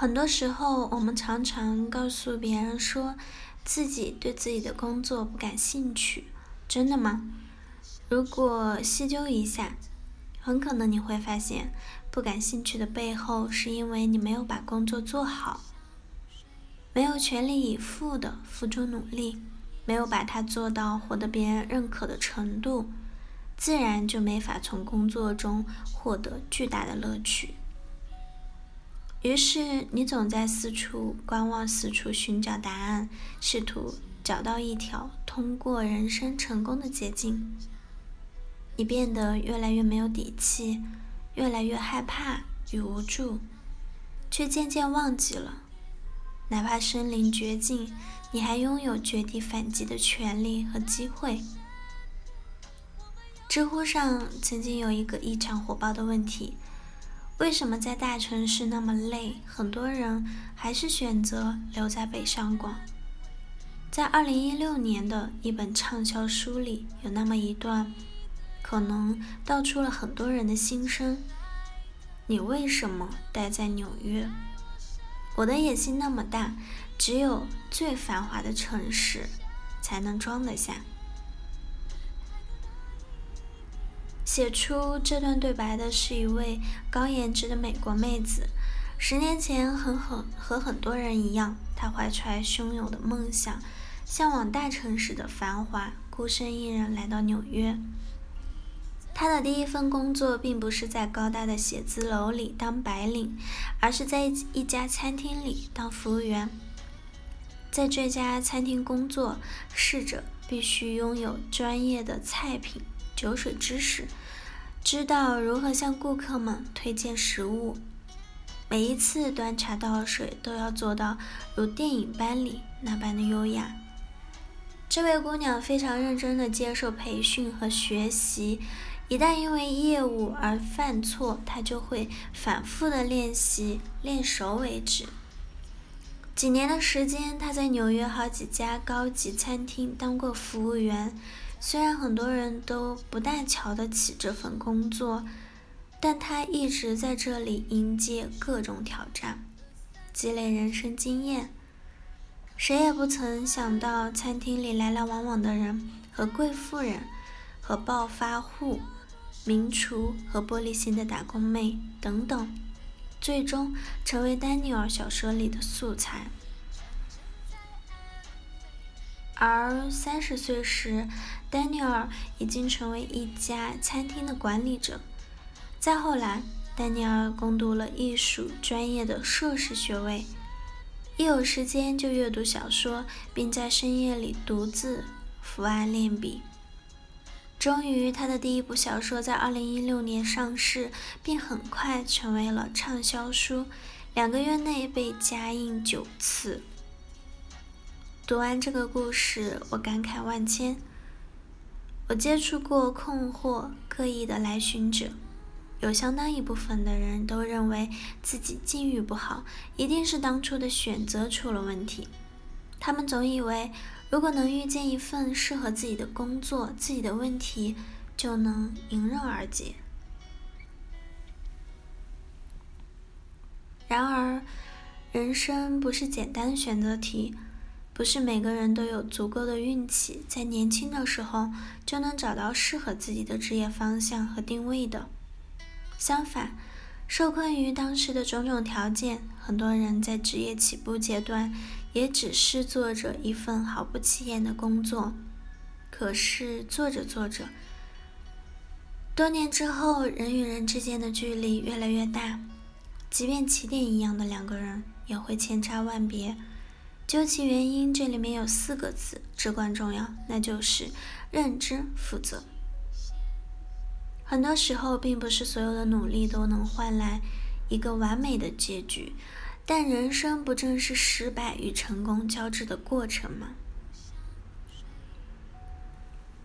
很多时候，我们常常告诉别人说自己对自己的工作不感兴趣，真的吗？如果细究一下，很可能你会发现，不感兴趣的背后，是因为你没有把工作做好，没有全力以赴的付出努力，没有把它做到获得别人认可的程度，自然就没法从工作中获得巨大的乐趣。于是，你总在四处观望，四处寻找答案，试图找到一条通过人生成功的捷径。你变得越来越没有底气，越来越害怕与无助，却渐渐忘记了，哪怕身临绝境，你还拥有绝地反击的权利和机会。知乎上曾经有一个异常火爆的问题。为什么在大城市那么累，很多人还是选择留在北上广？在二零一六年的一本畅销书里，有那么一段，可能道出了很多人的心声。你为什么待在纽约？我的野心那么大，只有最繁华的城市才能装得下。写出这段对白的是一位高颜值的美国妹子。十年前，很很和很多人一样，她怀揣汹涌的梦想，向往大城市的繁华，孤身一人来到纽约。她的第一份工作并不是在高大的写字楼里当白领，而是在一家餐厅里当服务员。在这家餐厅工作，侍者必须拥有专业的菜品。酒水知识，知道如何向顾客们推荐食物。每一次端茶倒水都要做到如电影般里那般的优雅。这位姑娘非常认真地接受培训和学习，一旦因为业务而犯错，她就会反复的练习，练熟为止。几年的时间，她在纽约好几家高级餐厅当过服务员。虽然很多人都不大瞧得起这份工作，但他一直在这里迎接各种挑战，积累人生经验。谁也不曾想到，餐厅里来来往往的人和贵妇人、和暴发户、名厨和玻璃心的打工妹等等，最终成为丹尼尔小说里的素材。而三十岁时，丹尼尔已经成为一家餐厅的管理者。再后来，丹尼尔攻读了艺术专业的硕士学位，一有时间就阅读小说，并在深夜里独自伏案练笔。终于，他的第一部小说在二零一六年上市，并很快成为了畅销书，两个月内被加印九次。读完这个故事，我感慨万千。我接触过困惑、刻意的来寻者，有相当一部分的人都认为自己境遇不好，一定是当初的选择出了问题。他们总以为，如果能遇见一份适合自己的工作，自己的问题就能迎刃而解。然而，人生不是简单选择题。不是每个人都有足够的运气，在年轻的时候就能找到适合自己的职业方向和定位的。相反，受困于当时的种种条件，很多人在职业起步阶段也只是做着一份毫不起眼的工作。可是做着做着，多年之后，人与人之间的距离越来越大，即便起点一样的两个人，也会千差万别。究其原因，这里面有四个字至关重要，那就是认知负责。很多时候，并不是所有的努力都能换来一个完美的结局，但人生不正是失败与成功交织的过程吗？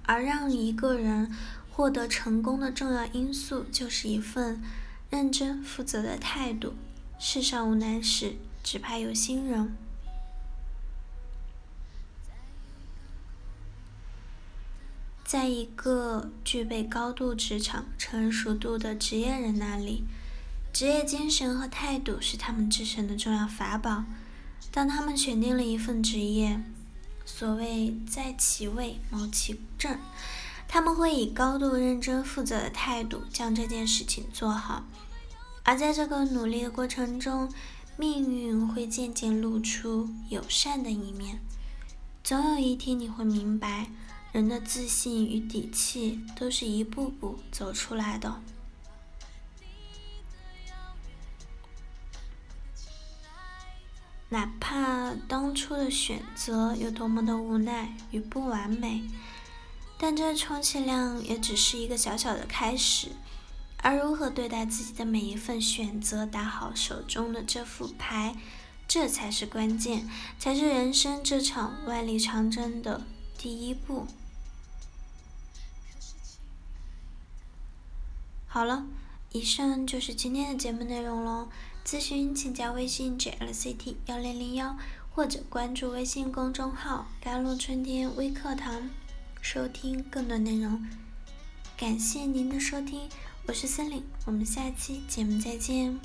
而让一个人获得成功的重要因素，就是一份认真负责的态度。世上无难事，只怕有心人。在一个具备高度职场成熟度的职业人那里，职业精神和态度是他们制胜的重要法宝。当他们选定了一份职业，所谓在其位谋其政，他们会以高度认真负责的态度将这件事情做好。而在这个努力的过程中，命运会渐渐露出友善的一面。总有一天，你会明白，人的自信与底气都是一步步走出来的。哪怕当初的选择有多么的无奈与不完美，但这充其量也只是一个小小的开始。而如何对待自己的每一份选择，打好手中的这副牌，这才是关键，才是人生这场万里长征的第一步。好了，以上就是今天的节目内容喽。咨询请加微信 jlct 幺零零幺，或者关注微信公众号“甘露春天微课堂”，收听更多内容。感谢您的收听，我是森林，我们下期节目再见。